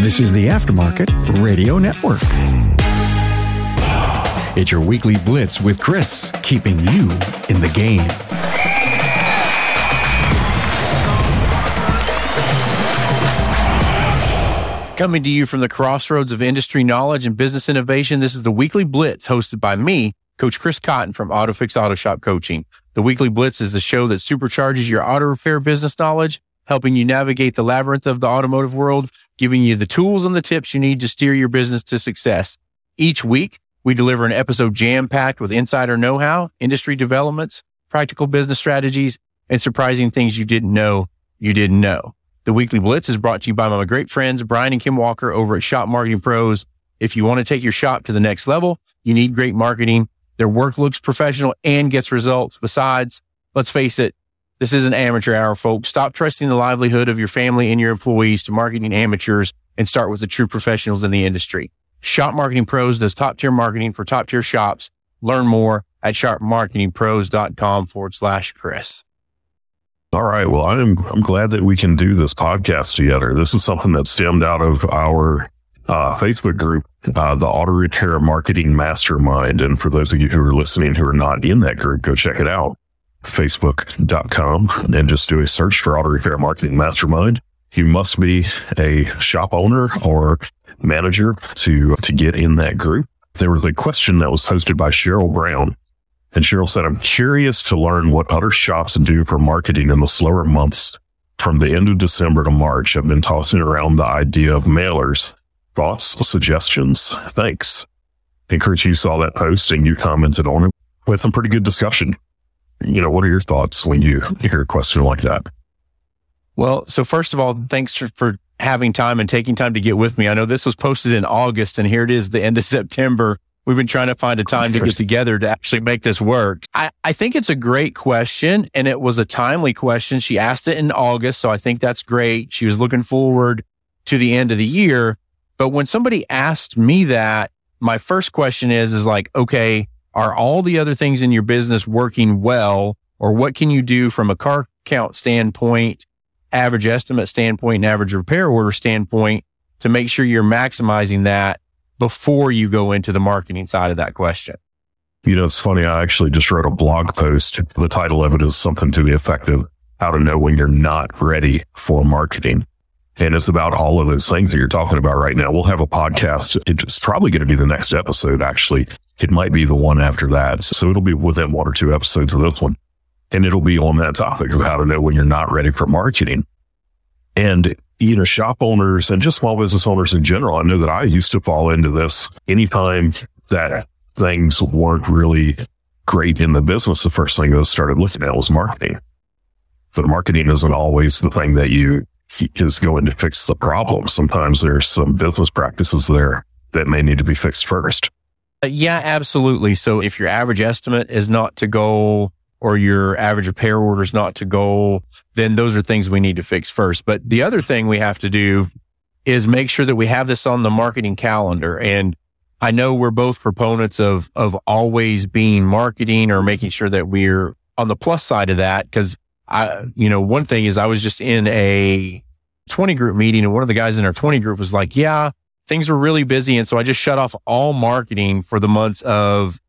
This is the Aftermarket Radio Network. It's your weekly blitz with Chris, keeping you in the game. Coming to you from the crossroads of industry knowledge and business innovation, this is the weekly blitz hosted by me, Coach Chris Cotton from AutoFix Auto Shop Coaching. The weekly blitz is the show that supercharges your auto repair business knowledge, helping you navigate the labyrinth of the automotive world, giving you the tools and the tips you need to steer your business to success. Each week, we deliver an episode jam packed with insider know how, industry developments, practical business strategies, and surprising things you didn't know you didn't know. The weekly blitz is brought to you by my great friends, Brian and Kim Walker over at Shop Marketing Pros. If you want to take your shop to the next level, you need great marketing. Their work looks professional and gets results. Besides, let's face it, this is an amateur hour, folks. Stop trusting the livelihood of your family and your employees to marketing amateurs and start with the true professionals in the industry. Shop Marketing Pros does top tier marketing for top tier shops. Learn more at shopmarketingpros.com forward slash Chris. All right. Well, I'm I'm glad that we can do this podcast together. This is something that stemmed out of our uh, Facebook group, uh, the Auto Repair Marketing Mastermind. And for those of you who are listening who are not in that group, go check it out. Facebook.com and just do a search for Auto Repair Marketing Mastermind. You must be a shop owner or manager to to get in that group. There was a question that was posted by Cheryl Brown and Cheryl said, I'm curious to learn what other shops do for marketing in the slower months from the end of December to March. I've been tossing around the idea of mailers. Thoughts, suggestions? Thanks. And Kurt, you saw that post and you commented on it with a pretty good discussion. You know, what are your thoughts when you hear a question like that? Well, so first of all, thanks for, for having time and taking time to get with me. I know this was posted in August and here it is the end of September. We've been trying to find a time to get together to actually make this work. I, I think it's a great question and it was a timely question. She asked it in August. So I think that's great. She was looking forward to the end of the year. But when somebody asked me that, my first question is, is like, okay, are all the other things in your business working well? Or what can you do from a car count standpoint, average estimate standpoint, and average repair order standpoint to make sure you're maximizing that before you go into the marketing side of that question? You know, it's funny. I actually just wrote a blog post. The title of it is something to the effect of how to know when you're not ready for marketing. And it's about all of those things that you're talking about right now. We'll have a podcast. It's probably going to be the next episode, actually. It might be the one after that. So it'll be within one or two episodes of this one. And it'll be on that topic of how to know when you're not ready for marketing. And you know, shop owners and just small business owners in general. I know that I used to fall into this anytime that things weren't really great in the business. The first thing I started looking at was marketing. But marketing isn't always the thing that you is going to fix the problem. Sometimes there's some business practices there that may need to be fixed first. Uh, yeah, absolutely. So if your average estimate is not to go or your average repair order is not to goal, then those are things we need to fix first. But the other thing we have to do is make sure that we have this on the marketing calendar. And I know we're both proponents of, of always being marketing or making sure that we're on the plus side of that. Cause I, you know, one thing is I was just in a 20 group meeting and one of the guys in our 20 group was like, yeah, things were really busy. And so I just shut off all marketing for the months of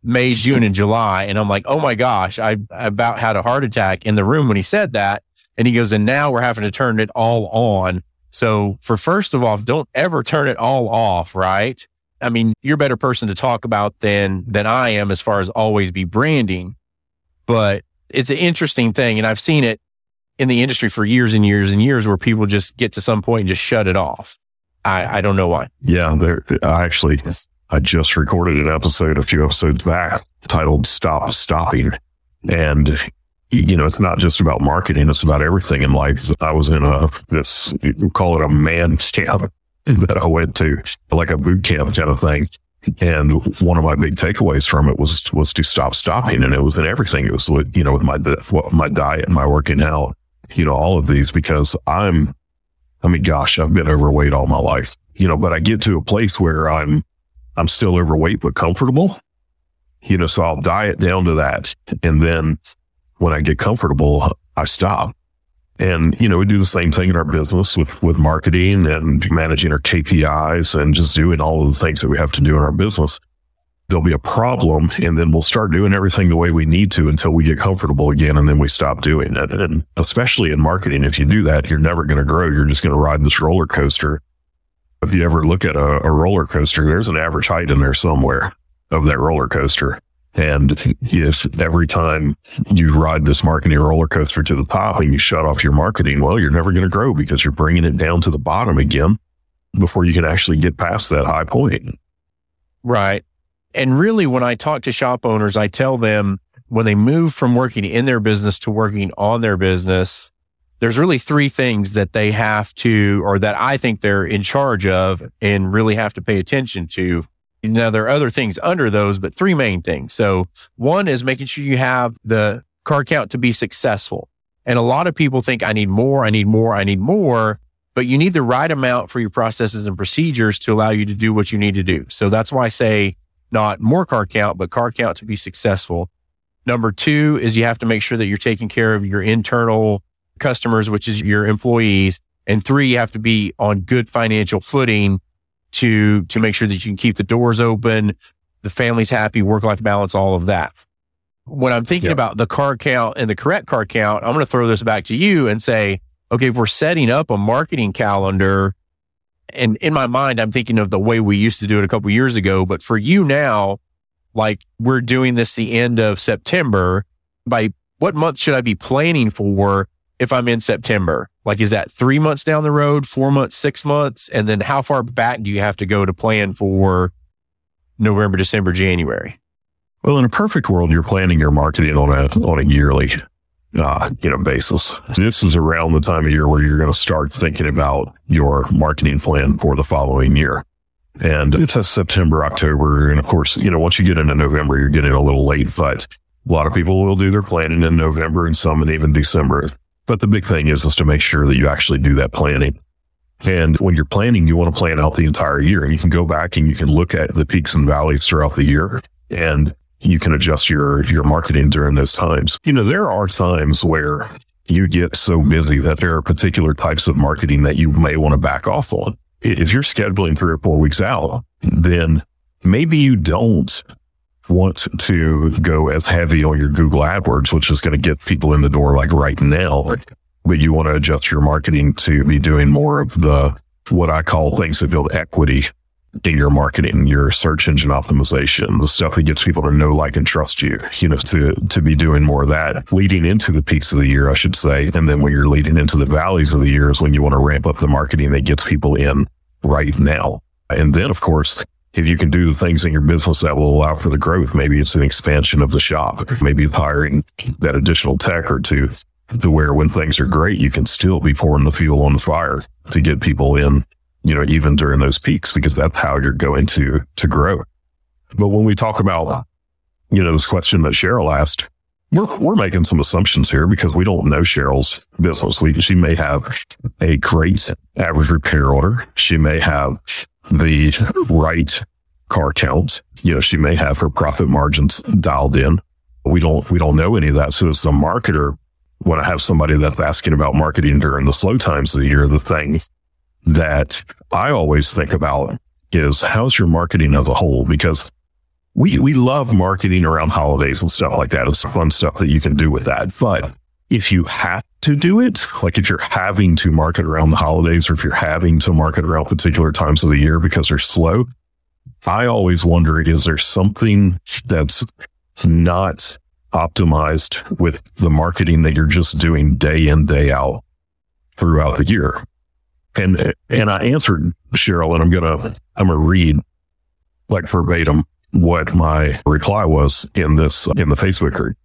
May, June, and July. And I'm like, oh my gosh, I about had a heart attack in the room when he said that. And he goes, and now we're having to turn it all on. So for first of all, don't ever turn it all off, right? I mean, you're a better person to talk about than, than I am as far as always be branding, but it's an interesting thing. And I've seen it in the industry for years and years and years where people just get to some point and just shut it off. I, I don't know why. Yeah. There, I actually, I just recorded an episode a few episodes back titled Stop Stopping. And, you know, it's not just about marketing. It's about everything in life. I was in a, this, call it a man camp that I went to, like a boot camp kind of thing. And one of my big takeaways from it was, was to stop stopping. And it was in everything. It was, you know, with my, my diet, my working out, you know, all of these because I'm, I mean, gosh, I've been overweight all my life, you know, but I get to a place where I'm, I'm still overweight, but comfortable. You know, so I'll diet down to that. And then when I get comfortable, I stop. And, you know, we do the same thing in our business with, with marketing and managing our KPIs and just doing all of the things that we have to do in our business. There'll be a problem and then we'll start doing everything the way we need to until we get comfortable again. And then we stop doing it. And especially in marketing, if you do that, you're never going to grow. You're just going to ride this roller coaster. If you ever look at a, a roller coaster, there's an average height in there somewhere of that roller coaster. And if every time you ride this marketing roller coaster to the top and you shut off your marketing, well, you're never going to grow because you're bringing it down to the bottom again before you can actually get past that high point. Right. And really, when I talk to shop owners, I tell them when they move from working in their business to working on their business, there's really three things that they have to, or that I think they're in charge of and really have to pay attention to now there are other things under those, but three main things. So one is making sure you have the car count to be successful. And a lot of people think I need more, I need more, I need more, but you need the right amount for your processes and procedures to allow you to do what you need to do. So that's why I say not more car count, but car count to be successful. Number two is you have to make sure that you're taking care of your internal customers, which is your employees. And three, you have to be on good financial footing to to make sure that you can keep the doors open, the family's happy, work life balance, all of that. When I'm thinking about the car count and the correct car count, I'm going to throw this back to you and say, okay, if we're setting up a marketing calendar, and in my mind, I'm thinking of the way we used to do it a couple years ago, but for you now, like we're doing this the end of September. By what month should I be planning for if I'm in September? Like, is that three months down the road, four months, six months? And then how far back do you have to go to plan for November, December, January? Well, in a perfect world, you're planning your marketing on a, on a yearly, uh, you know, basis. This is around the time of year where you're going to start thinking about your marketing plan for the following year. And it's a September, October. And of course, you know, once you get into November, you're getting a little late, but a lot of people will do their planning in November and some in even December. But the big thing is, is to make sure that you actually do that planning. And when you're planning, you want to plan out the entire year and you can go back and you can look at the peaks and valleys throughout the year and you can adjust your, your marketing during those times. You know, there are times where you get so busy that there are particular types of marketing that you may want to back off on. If you're scheduling three or four weeks out, then maybe you don't want to go as heavy on your Google AdWords, which is going to get people in the door like right now, but you want to adjust your marketing to be doing more of the what I call things that build equity in your marketing, your search engine optimization, the stuff that gets people to know, like, and trust you, you know, to, to be doing more of that leading into the peaks of the year, I should say. And then when you're leading into the valleys of the year is when you want to ramp up the marketing that gets people in right now. And then, of course, if you can do the things in your business that will allow for the growth, maybe it's an expansion of the shop, maybe hiring that additional tech or two to where when things are great, you can still be pouring the fuel on the fire to get people in, you know, even during those peaks, because that's how you're going to, to grow. But when we talk about, you know, this question that Cheryl asked, we're, we're making some assumptions here because we don't know Cheryl's business. We, she may have a great average repair order. She may have the right car count. You know, she may have her profit margins dialed in. We don't, we don't know any of that. So as the marketer, when I have somebody that's asking about marketing during the slow times of the year, the thing that I always think about is how's your marketing as a whole? Because we, we love marketing around holidays and stuff like that. It's fun stuff that you can do with that. But if you have to do it, like if you're having to market around the holidays or if you're having to market around particular times of the year because they're slow, I always wonder, is there something that's not optimized with the marketing that you're just doing day in, day out throughout the year? And, and I answered Cheryl and I'm to, I'm to read like verbatim what my reply was in this, in the Facebook group.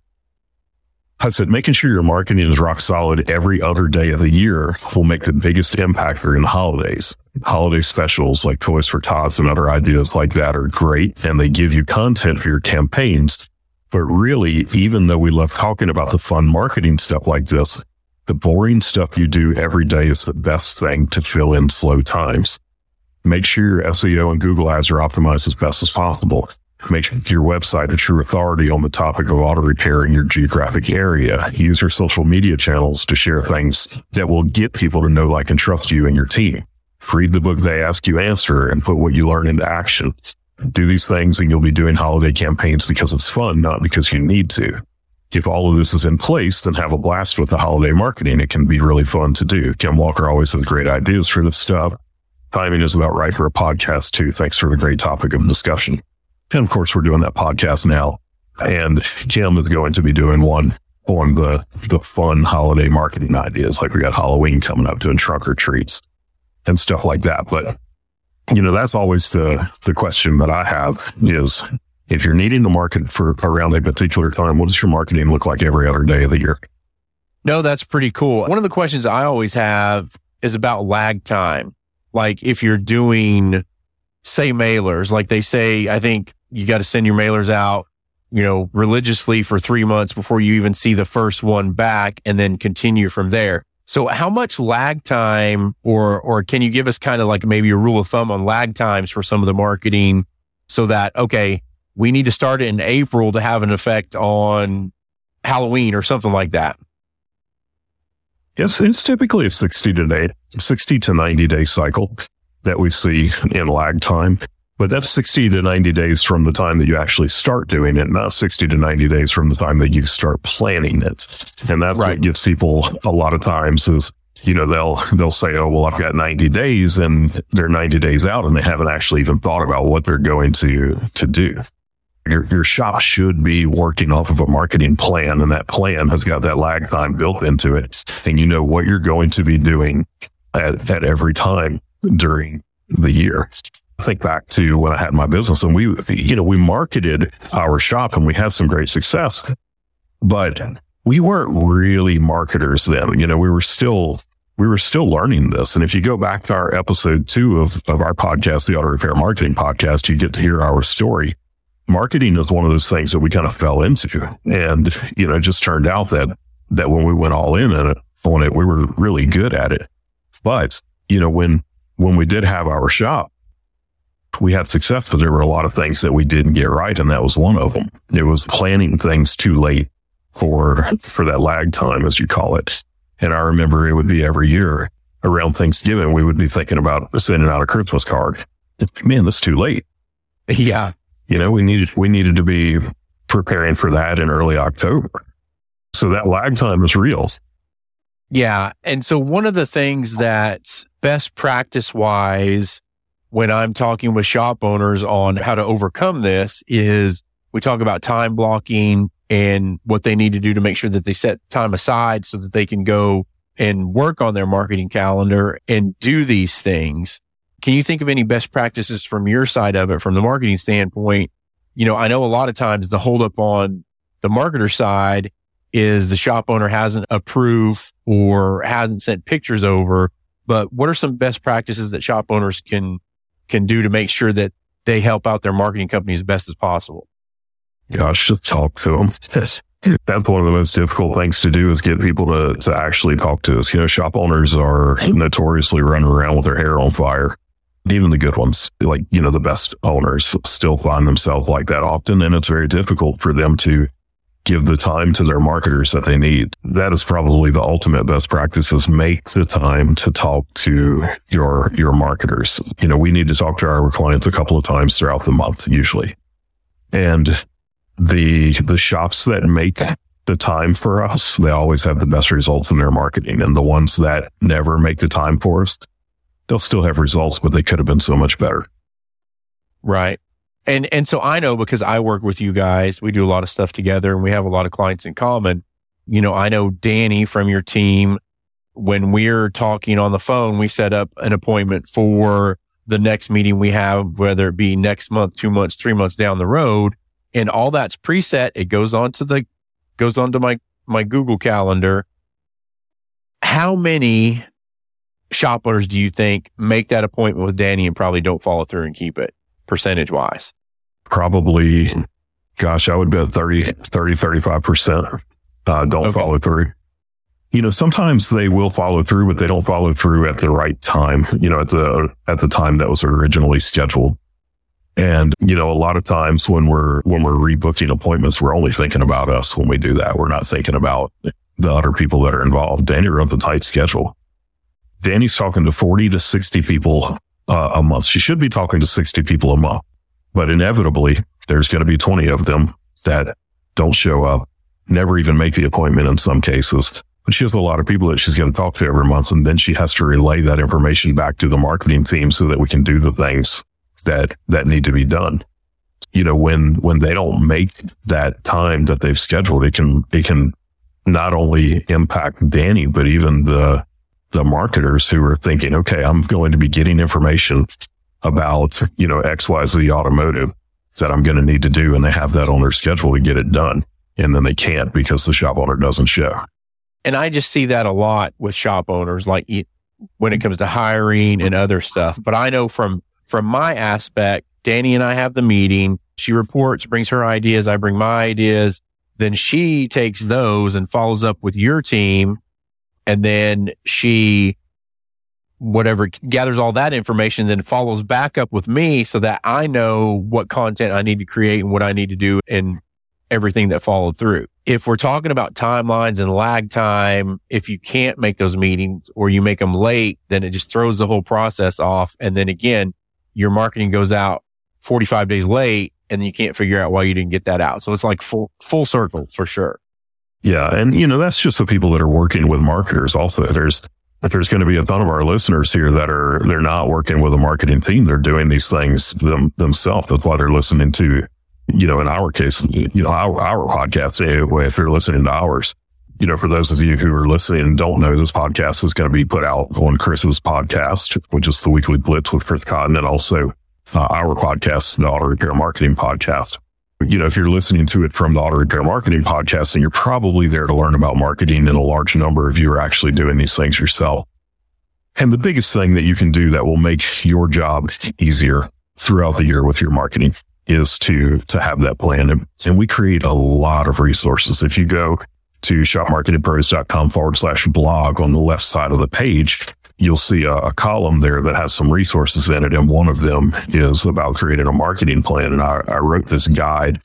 I said, making sure your marketing is rock solid every other day of the year will make the biggest impact during the holidays. Holiday specials like Toys for Tots and other ideas like that are great and they give you content for your campaigns. But really, even though we love talking about the fun marketing stuff like this, the boring stuff you do every day is the best thing to fill in slow times. Make sure your SEO and Google ads are optimized as best as possible. Make your website a true authority on the topic of auto repair in your geographic area. Use your social media channels to share things that will get people to know, like, and trust you and your team. Read the book they ask you answer and put what you learn into action. Do these things and you'll be doing holiday campaigns because it's fun, not because you need to. If all of this is in place, then have a blast with the holiday marketing. It can be really fun to do. Kim Walker always has great ideas for this stuff. Timing is about right for a podcast too. Thanks for the great topic of discussion. And of course, we're doing that podcast now. And Jim is going to be doing one on the, the fun holiday marketing ideas. Like we got Halloween coming up doing trunk or treats and stuff like that. But, you know, that's always the, the question that I have is if you're needing to market for around a particular time, what does your marketing look like every other day of the year? No, that's pretty cool. One of the questions I always have is about lag time. Like if you're doing, say, mailers, like they say, I think you got to send your mailers out, you know, religiously for three months before you even see the first one back and then continue from there. So how much lag time or, or can you give us kind of like maybe a rule of thumb on lag times for some of the marketing so that, okay, we need to start it in April to have an effect on Halloween or something like that? Yes, it's typically a 60 to day, 60 to 90 day cycle that we see in lag time. But that's 60 to 90 days from the time that you actually start doing it, not 60 to 90 days from the time that you start planning it. And that right. gives people a lot of times is, you know, they'll, they'll say, Oh, well, I've got 90 days and they're 90 days out and they haven't actually even thought about what they're going to, to do. Your, your shop should be working off of a marketing plan and that plan has got that lag time built into it. And you know what you're going to be doing at, at every time during the year think back to when I had my business and we, you know, we marketed our shop and we had some great success, but we weren't really marketers then. You know, we were still, we were still learning this. And if you go back to our episode two of, of our podcast, the Auto Repair Marketing Podcast, you get to hear our story. Marketing is one of those things that we kind of fell into. And, you know, it just turned out that, that when we went all in on it, on it, we were really good at it. But, you know, when, when we did have our shop, we had success, but there were a lot of things that we didn't get right. And that was one of them. It was planning things too late for, for that lag time, as you call it. And I remember it would be every year around Thanksgiving, we would be thinking about sending out a Christmas card. Man, that's too late. Yeah. You know, we needed, we needed to be preparing for that in early October. So that lag time is real. Yeah. And so one of the things that best practice wise when I'm talking with shop owners on how to overcome this is we talk about time blocking and what they need to do to make sure that they set time aside so that they can go and work on their marketing calendar and do these things. Can you think of any best practices from your side of it, from the marketing standpoint? You know, I know a lot of times the holdup on the marketer side is the shop owner hasn't approved or hasn't sent pictures over. But what are some best practices that shop owners can can do to make sure that they help out their marketing company as best as possible? Gosh, just talk to them. That's one of the most difficult things to do is get people to, to actually talk to us. You know, shop owners are notoriously running around with their hair on fire. Even the good ones, like, you know, the best owners still find themselves like that often. And it's very difficult for them to give the time to their marketers that they need. That is probably the ultimate best practice is make the time to talk to your, your marketers. You know, we need to talk to our clients a couple of times throughout the month, usually. And the, the shops that make the time for us, they always have the best results in their marketing. And the ones that never make the time for us, they'll still have results, but they could have been so much better. Right. And, and so I know because I work with you guys, we do a lot of stuff together and we have a lot of clients in common. You know, I know Danny from your team. When we're talking on the phone, we set up an appointment for the next meeting we have, whether it be next month, two months, three months down the road. And all that's preset. It goes on to the, goes onto my, my Google calendar. How many shop owners do you think make that appointment with Danny and probably don't follow through and keep it? percentage wise? Probably, gosh, I would bet 30, 30, 35% uh, don't okay. follow through. You know, sometimes they will follow through, but they don't follow through at the right time, you know, at the, at the time that was originally scheduled. And, you know, a lot of times when we're, when we're rebooking appointments, we're only thinking about us when we do that. We're not thinking about the other people that are involved. Danny runs a tight schedule. Danny's talking to 40 to 60 people uh, a month. She should be talking to 60 people a month, but inevitably there's going to be 20 of them that don't show up, never even make the appointment in some cases. But she has a lot of people that she's going to talk to every month. And then she has to relay that information back to the marketing team so that we can do the things that, that need to be done. You know, when, when they don't make that time that they've scheduled, it can, it can not only impact Danny, but even the, the marketers who are thinking, okay, I'm going to be getting information about, you know, XYZ automotive that I'm going to need to do. And they have that on their schedule to get it done. And then they can't because the shop owner doesn't show. And I just see that a lot with shop owners, like when it comes to hiring and other stuff. But I know from, from my aspect, Danny and I have the meeting. She reports, brings her ideas. I bring my ideas. Then she takes those and follows up with your team. And then she, whatever, gathers all that information, then follows back up with me so that I know what content I need to create and what I need to do and everything that followed through if we're talking about timelines and lag time, if you can't make those meetings or you make them late, then it just throws the whole process off. And then again, your marketing goes out 45 days late and you can't figure out why you didn't get that out. So it's like full, full circle for sure. Yeah. And you know, that's just the people that are working with marketers. Also, there's, there's going to be a ton of our listeners here that are, they're not working with a marketing team. They're doing these things them, themselves. That's why they're listening to you know, in our case, you know, our, our podcast, anyway, if you're listening to ours, you know, for those of you who are listening and don't know, this podcast is going to be put out on Chris's podcast, which is the weekly blitz with Chris Cotton and also uh, our podcast, the auto repair marketing podcast. You know, if you're listening to it from the auto repair marketing podcast, and you're probably there to learn about marketing and a large number of you are actually doing these things yourself. And the biggest thing that you can do that will make your job easier throughout the year with your marketing is to, to have that plan. And we create a lot of resources. If you go to shopmarketingpros.com forward slash blog on the left side of the page, you'll see a, a, column there that has some resources in it. And one of them is about creating a marketing plan. And I, I wrote this guide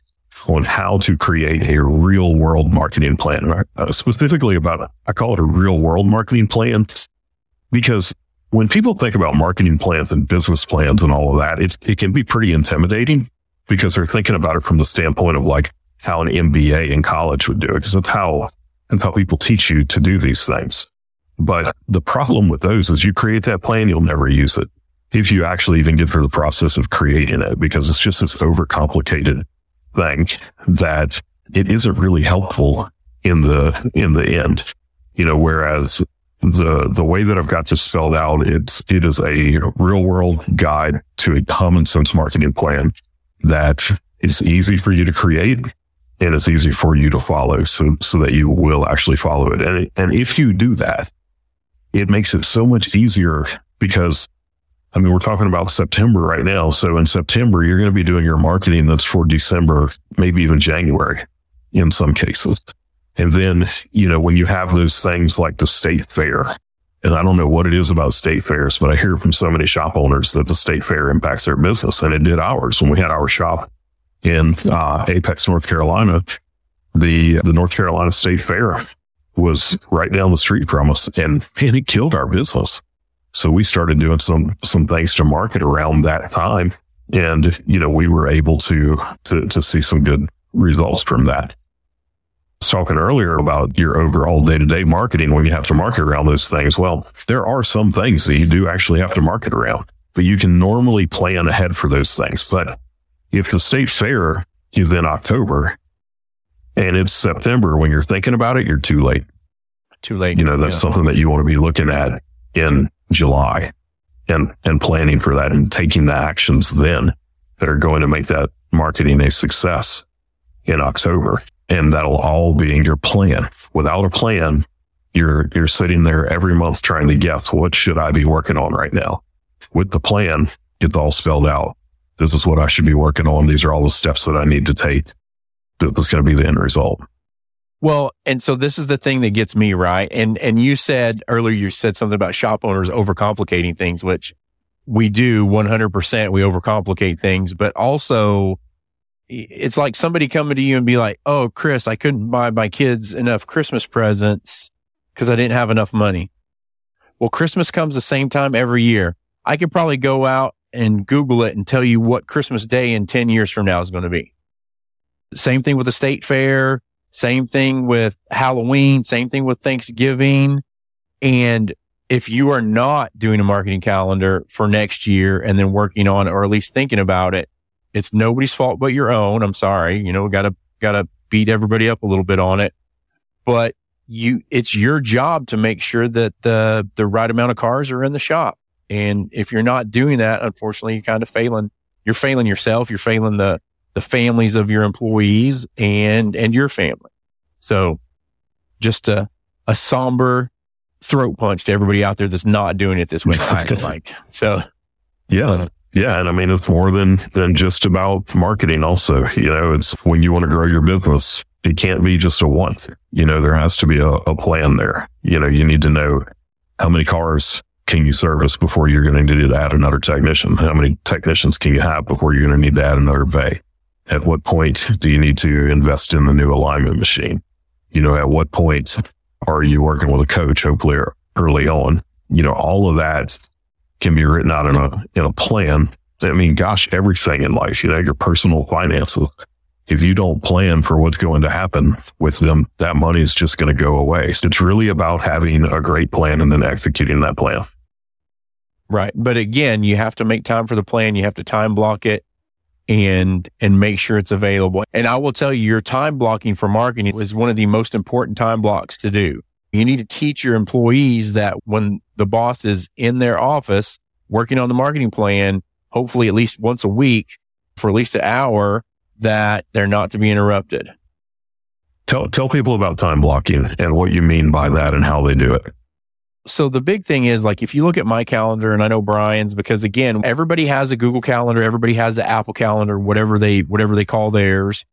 on how to create a real world marketing plan, uh, specifically about, I call it a real world marketing plan because when people think about marketing plans and business plans and all of that, it, it can be pretty intimidating because they're thinking about it from the standpoint of like how an MBA in college would do it. Cause that's how, and how people teach you to do these things. But the problem with those is you create that plan, you'll never use it if you actually even get through the process of creating it because it's just this overcomplicated thing that it isn't really helpful in the, in the end. You know, whereas the, the way that I've got this spelled out, it's, it is a real world guide to a common sense marketing plan that is easy for you to create and it's easy for you to follow so, so that you will actually follow it. And, and if you do that, it makes it so much easier because I mean, we're talking about September right now. So in September, you're going to be doing your marketing that's for December, maybe even January in some cases. And then, you know, when you have those things like the state fair, and I don't know what it is about state fairs, but I hear from so many shop owners that the state fair impacts their business. And it did ours when we had our shop in uh, Apex, North Carolina. The, the North Carolina State Fair was right down the street from us and, and it killed our business. So we started doing some, some things to market around that time. And, you know, we were able to, to, to see some good results from that I was talking earlier about your overall day to day marketing when you have to market around those things. Well, there are some things that you do actually have to market around, but you can normally plan ahead for those things. But if the state fair is in October and it's September when you're thinking about it, you're too late. Too late. You know, that's yeah. something that you want to be looking at in July and, and planning for that and taking the actions then that are going to make that marketing a success in October and that'll all be in your plan. Without a plan, you're, you're sitting there every month trying to guess what should I be working on right now? With the plan, it's all spelled out. This is what I should be working on. These are all the steps that I need to take. This is going to be the end result. Well, and so this is the thing that gets me right. And, and you said earlier, you said something about shop owners overcomplicating things, which we do 100%. We overcomplicate things, but also it's like somebody coming to you and be like, Oh, Chris, I couldn't buy my kids enough Christmas presents because I didn't have enough money. Well, Christmas comes the same time every year. I could probably go out and Google it and tell you what Christmas Day in 10 years from now is going to be. Same thing with the state fair. Same thing with Halloween. Same thing with Thanksgiving. And if you are not doing a marketing calendar for next year and then working on or at least thinking about it, it's nobody's fault but your own. I'm sorry. You know, gotta, gotta beat everybody up a little bit on it, but you, it's your job to make sure that the, the right amount of cars are in the shop. And if you're not doing that, unfortunately, you're kind of failing. You're failing yourself. You're failing the, the families of your employees and, and your family. So just a, a somber throat punch to everybody out there that's not doing it this way. like, so yeah. Yeah. And I mean, it's more than, than just about marketing also. You know, it's when you want to grow your business, it can't be just a want. You know, there has to be a, a plan there. You know, you need to know how many cars can you service before you're going to need to add another technician? How many technicians can you have before you're going to need to add another bay? At what point do you need to invest in the new alignment machine? You know, at what point are you working with a coach, hopefully early on? You know, all of that can be written out in a, in a plan. I mean, gosh, everything in life, you know, your personal finances. If you don't plan for what's going to happen with them, that money is just going to go away. So it's really about having a great plan and then executing that plan. Right. But again, you have to make time for the plan. You have to time block it and and make sure it's available. And I will tell you, your time blocking for marketing is one of the most important time blocks to do. You need to teach your employees that when the boss is in their office working on the marketing plan, hopefully at least once a week for at least an hour, that they're not to be interrupted. Tell tell people about time blocking and what you mean by that and how they do it so the big thing is like if you look at my calendar and I know Brian's because again everybody has a Google calendar everybody has the Apple calendar whatever they whatever they call theirs.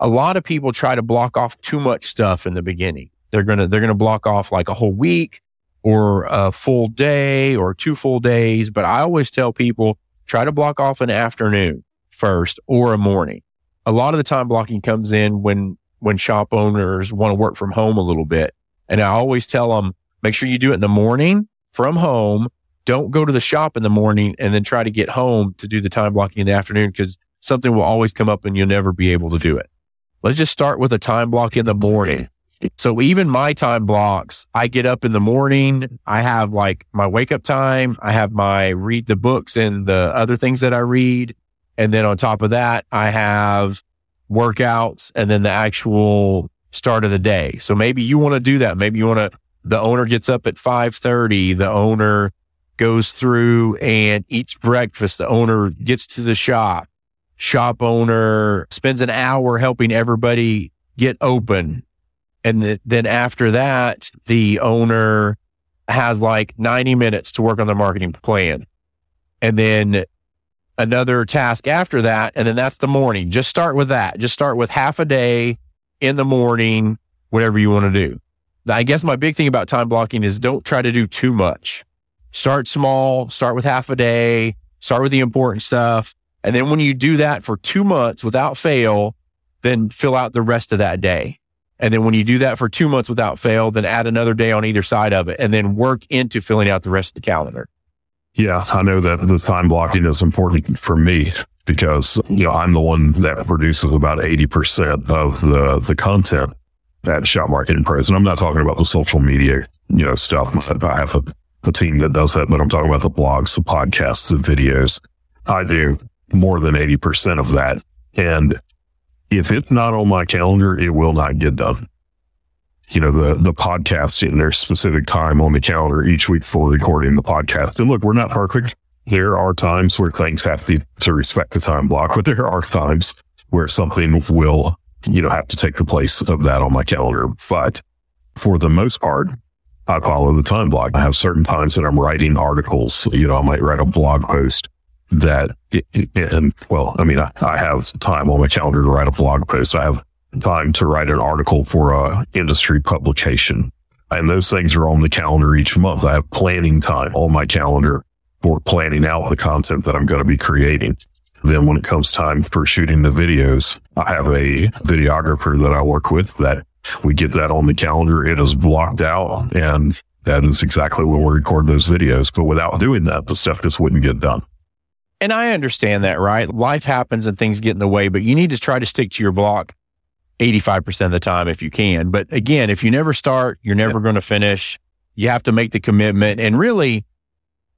A lot of people try to block off too much stuff in the beginning. They're going to they're going to block off like a whole week or a full day or two full days. But I always tell people try to block off an afternoon first or a morning. A lot of the time blocking comes in when when shop owners want to work from home a little bit. And I always tell them Make sure you do it in the morning from home. Don't go to the shop in the morning and then try to get home to do the time blocking in the afternoon because something will always come up and you'll never be able to do it. Let's just start with a time block in the morning. So even my time blocks, I get up in the morning. I have like my wake up time. I have my read the books and the other things that I read. And then on top of that, I have workouts and then the actual start of the day. So maybe you want to do that. Maybe you want to the owner gets up at 5:30. The owner goes through and eats breakfast. The owner gets to the shop. Shop owner spends an hour helping everybody get open. And the, then after that, the owner has like 90 minutes to work on the marketing plan. And then another task after that. And then that's the morning. Just start with that. Just start with half a day in the morning, whatever you want to do. I guess my big thing about time blocking is don't try to do too much. Start small, start with half a day, start with the important stuff. And then when you do that for two months without fail, then fill out the rest of that day. And then when you do that for two months without fail, then add another day on either side of it and then work into filling out the rest of the calendar. Yeah, I know that the time blocking is important for me because, you know, I'm the one that produces about 80% of the, the content at Shop Marketing Pros. And I'm not talking about the social media, you know, stuff. I have a, a team that does that, but I'm talking about the blogs, the podcasts, the videos. I do more than 80% of that. And if it's not on my calendar, it will not get done. You know, the, the podcast in their specific time on the calendar each week for recording the podcast. And look, we're not perfect. There are times where things have to, to respect the time block, but there are times where something will you know, have to take the place of that on my calendar. But for the most part, I follow the time block. I have certain times that I'm writing articles. You know, I might write a blog post that, and well, I mean, I, I have time on my calendar to write a blog post. I have time to write an article for a industry publication. And those things are on the calendar each month. I have planning time on my calendar for planning out the content that I'm going to be creating. Then when it comes time for shooting the videos, I have a videographer that I work with that we get that on the calendar. It is blocked out and that is exactly when we record those videos. But without doing that, the stuff just wouldn't get done. And I understand that, right? Life happens and things get in the way, but you need to try to stick to your block 85% of the time if you can. But again, if you never start, you're never going to finish. You have to make the commitment. And really,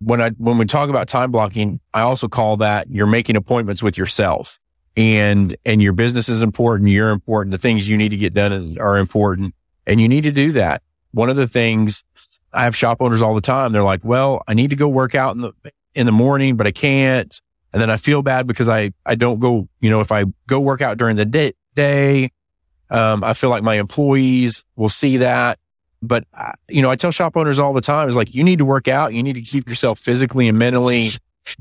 when I, when we talk about time blocking, I also call that you're making appointments with yourself and, and your business is important. You're important. The things you need to get done are important and you need to do that. One of the things I have shop owners all the time. They're like, well, I need to go work out in the, in the morning, but I can't. And then I feel bad because I, I don't go, you know, if I go work out during the day, um, I feel like my employees will see that. But, uh, you know, I tell shop owners all the time is like, you need to work out. You need to keep yourself physically and mentally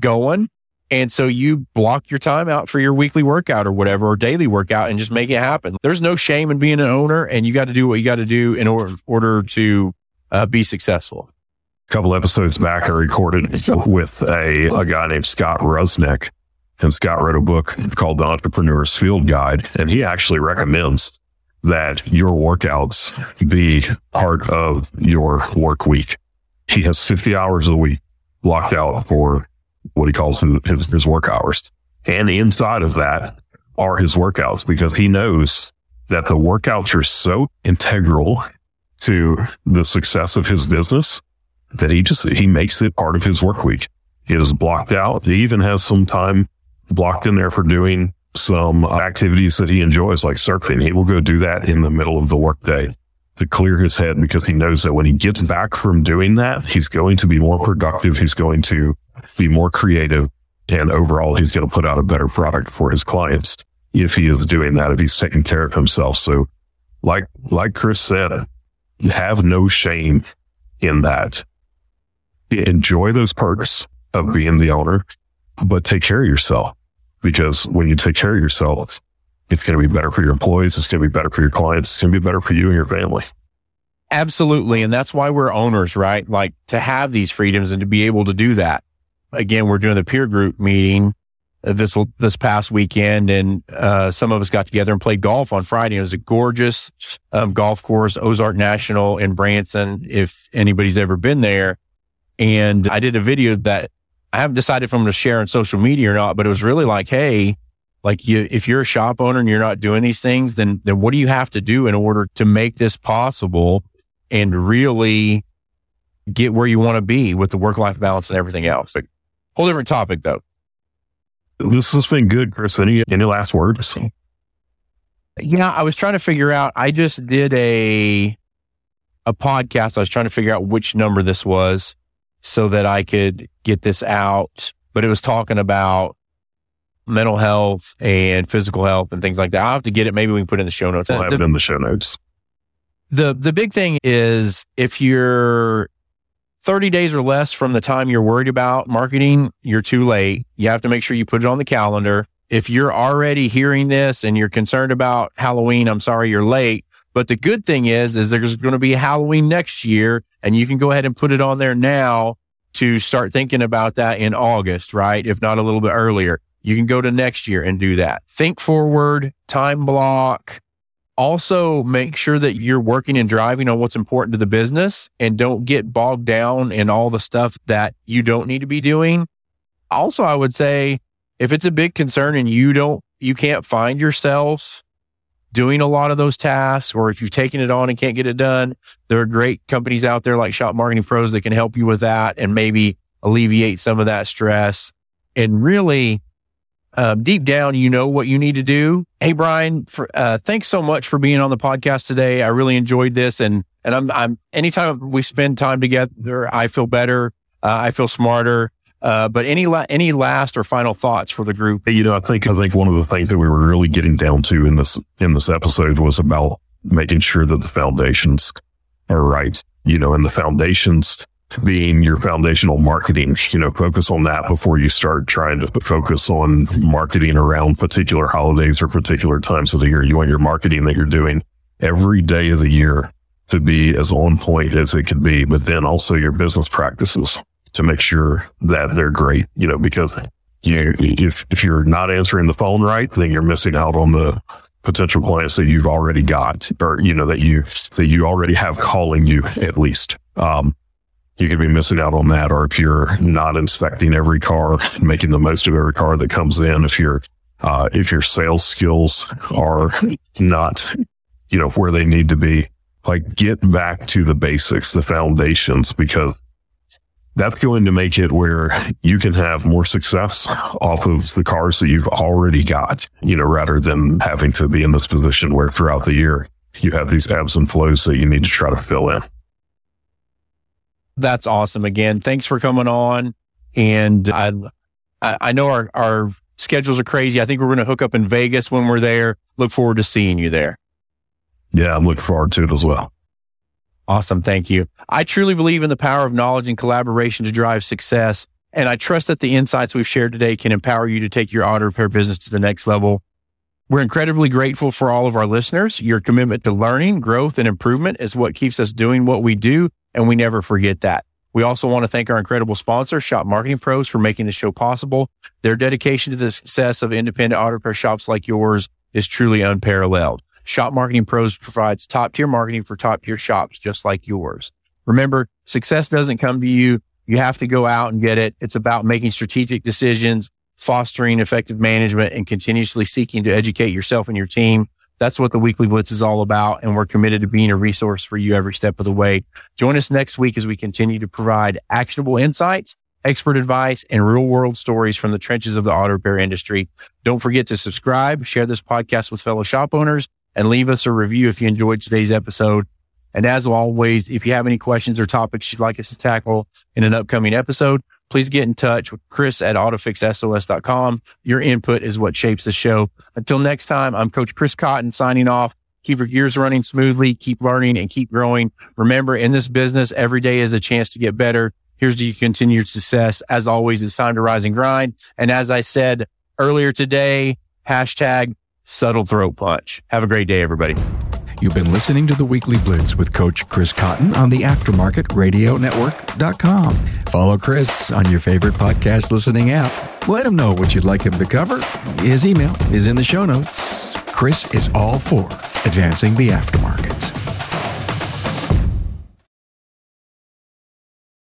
going. And so you block your time out for your weekly workout or whatever, or daily workout and just make it happen. There's no shame in being an owner and you got to do what you got to do in order, order to uh, be successful. A couple episodes back, I recorded with a, a guy named Scott Rusnick and Scott wrote a book called The Entrepreneur's Field Guide. And he actually recommends that your workouts be part of your work week. He has 50 hours a week blocked out for what he calls his, his work hours. And inside of that are his workouts because he knows that the workouts are so integral to the success of his business that he just, he makes it part of his work week. It is blocked out. He even has some time blocked in there for doing some activities that he enjoys, like surfing. He will go do that in the middle of the workday to clear his head because he knows that when he gets back from doing that, he's going to be more productive. He's going to be more creative and overall he's going to put out a better product for his clients if he is doing that, if he's taking care of himself. So like, like Chris said, have no shame in that. Enjoy those perks of being the owner but take care of yourself because when you take care of yourself, it's going to be better for your employees. It's going to be better for your clients. It's going to be better for you and your family. Absolutely. And that's why we're owners, right? Like to have these freedoms and to be able to do that. Again, we're doing the peer group meeting this, this past weekend and, uh, some of us got together and played golf on Friday. It was a gorgeous, um, golf course, Ozark National in Branson. If anybody's ever been there. And I did a video that I haven't decided if I'm going to share on social media or not, but it was really like, Hey, like you, if you're a shop owner and you're not doing these things, then, then what do you have to do in order to make this possible and really get where you want to be with the work life balance and everything else? Like, whole different topic though. This has been good, Chris. Any, any last words? Yeah, I was trying to figure out, I just did a, a podcast. I was trying to figure out which number this was so that I could get this out. But it was talking about mental health and physical health and things like that. I'll have to get it. Maybe we can put it in the show notes. I'll have the, it in the show notes. The, the big thing is if you're 30 days or less from the time you're worried about marketing, you're too late. You have to make sure you put it on the calendar. If you're already hearing this and you're concerned about Halloween, I'm sorry you're late. But the good thing is, is there's going to be Halloween next year and you can go ahead and put it on there now to start thinking about that in August, right? If not a little bit earlier, you can go to next year and do that. Think forward, time block. Also make sure that you're working and driving on what's important to the business and don't get bogged down in all the stuff that you don't need to be doing. Also, I would say if it's a big concern and you don't, you can't find yourself doing a lot of those tasks, or if you've taken it on and can't get it done, there are great companies out there like Shop Marketing Pros that can help you with that and maybe alleviate some of that stress. And really, um, deep down, you know what you need to do. Hey, Brian, for, uh, thanks so much for being on the podcast today. I really enjoyed this. And, and I'm, I'm, anytime we spend time together, I feel better. Uh, I feel smarter. Uh, but any la- any last or final thoughts for the group? You know, I think I think one of the things that we were really getting down to in this in this episode was about making sure that the foundations are right. You know, and the foundations being your foundational marketing. You know, focus on that before you start trying to focus on marketing around particular holidays or particular times of the year. You want your marketing that you're doing every day of the year to be as on point as it can be, but then also your business practices to make sure that they're great, you know, because you, if, if you're not answering the phone right, then you're missing out on the potential clients that you've already got or, you know, that you, that you already have calling you at least. Um, you could be missing out on that. Or if you're not inspecting every car, making the most of every car that comes in, if you're, uh, if your sales skills are not, you know, where they need to be, like get back to the basics, the foundations, because that's going to make it where you can have more success off of the cars that you've already got, you know, rather than having to be in this position where throughout the year you have these ebbs and flows that you need to try to fill in. That's awesome. Again, thanks for coming on. And I, I know our, our schedules are crazy. I think we're going to hook up in Vegas when we're there. Look forward to seeing you there. Yeah, I'm looking forward to it as well. Awesome. Thank you. I truly believe in the power of knowledge and collaboration to drive success. And I trust that the insights we've shared today can empower you to take your auto repair business to the next level. We're incredibly grateful for all of our listeners. Your commitment to learning, growth, and improvement is what keeps us doing what we do and we never forget that. We also want to thank our incredible sponsor, Shop Marketing Pros, for making the show possible. Their dedication to the success of independent auto repair shops like yours is truly unparalleled. Shop Marketing Pros provides top tier marketing for top tier shops just like yours. Remember, success doesn't come to you. You have to go out and get it. It's about making strategic decisions, fostering effective management and continuously seeking to educate yourself and your team that's what the weekly blitz is all about. And we're committed to being a resource for you every step of the way. Join us next week as we continue to provide actionable insights, expert advice, and real world stories from the trenches of the auto repair industry. Don't forget to subscribe, share this podcast with fellow shop owners, and leave us a review if you enjoyed today's episode. And as always, if you have any questions or topics you'd like us to tackle in an upcoming episode, please get in touch with Chris at autofixsos.com. Your input is what shapes the show. Until next time, I'm Coach Chris Cotton signing off. Keep your gears running smoothly, keep learning and keep growing. Remember, in this business, every day is a chance to get better. Here's to your continued success. As always, it's time to rise and grind. And as I said earlier today, hashtag subtle throat punch. Have a great day, everybody. You've been listening to the Weekly Blitz with Coach Chris Cotton on the AftermarketRadioNetwork.com. Follow Chris on your favorite podcast listening app. Let him know what you'd like him to cover. His email is in the show notes. Chris is all for advancing the aftermarket.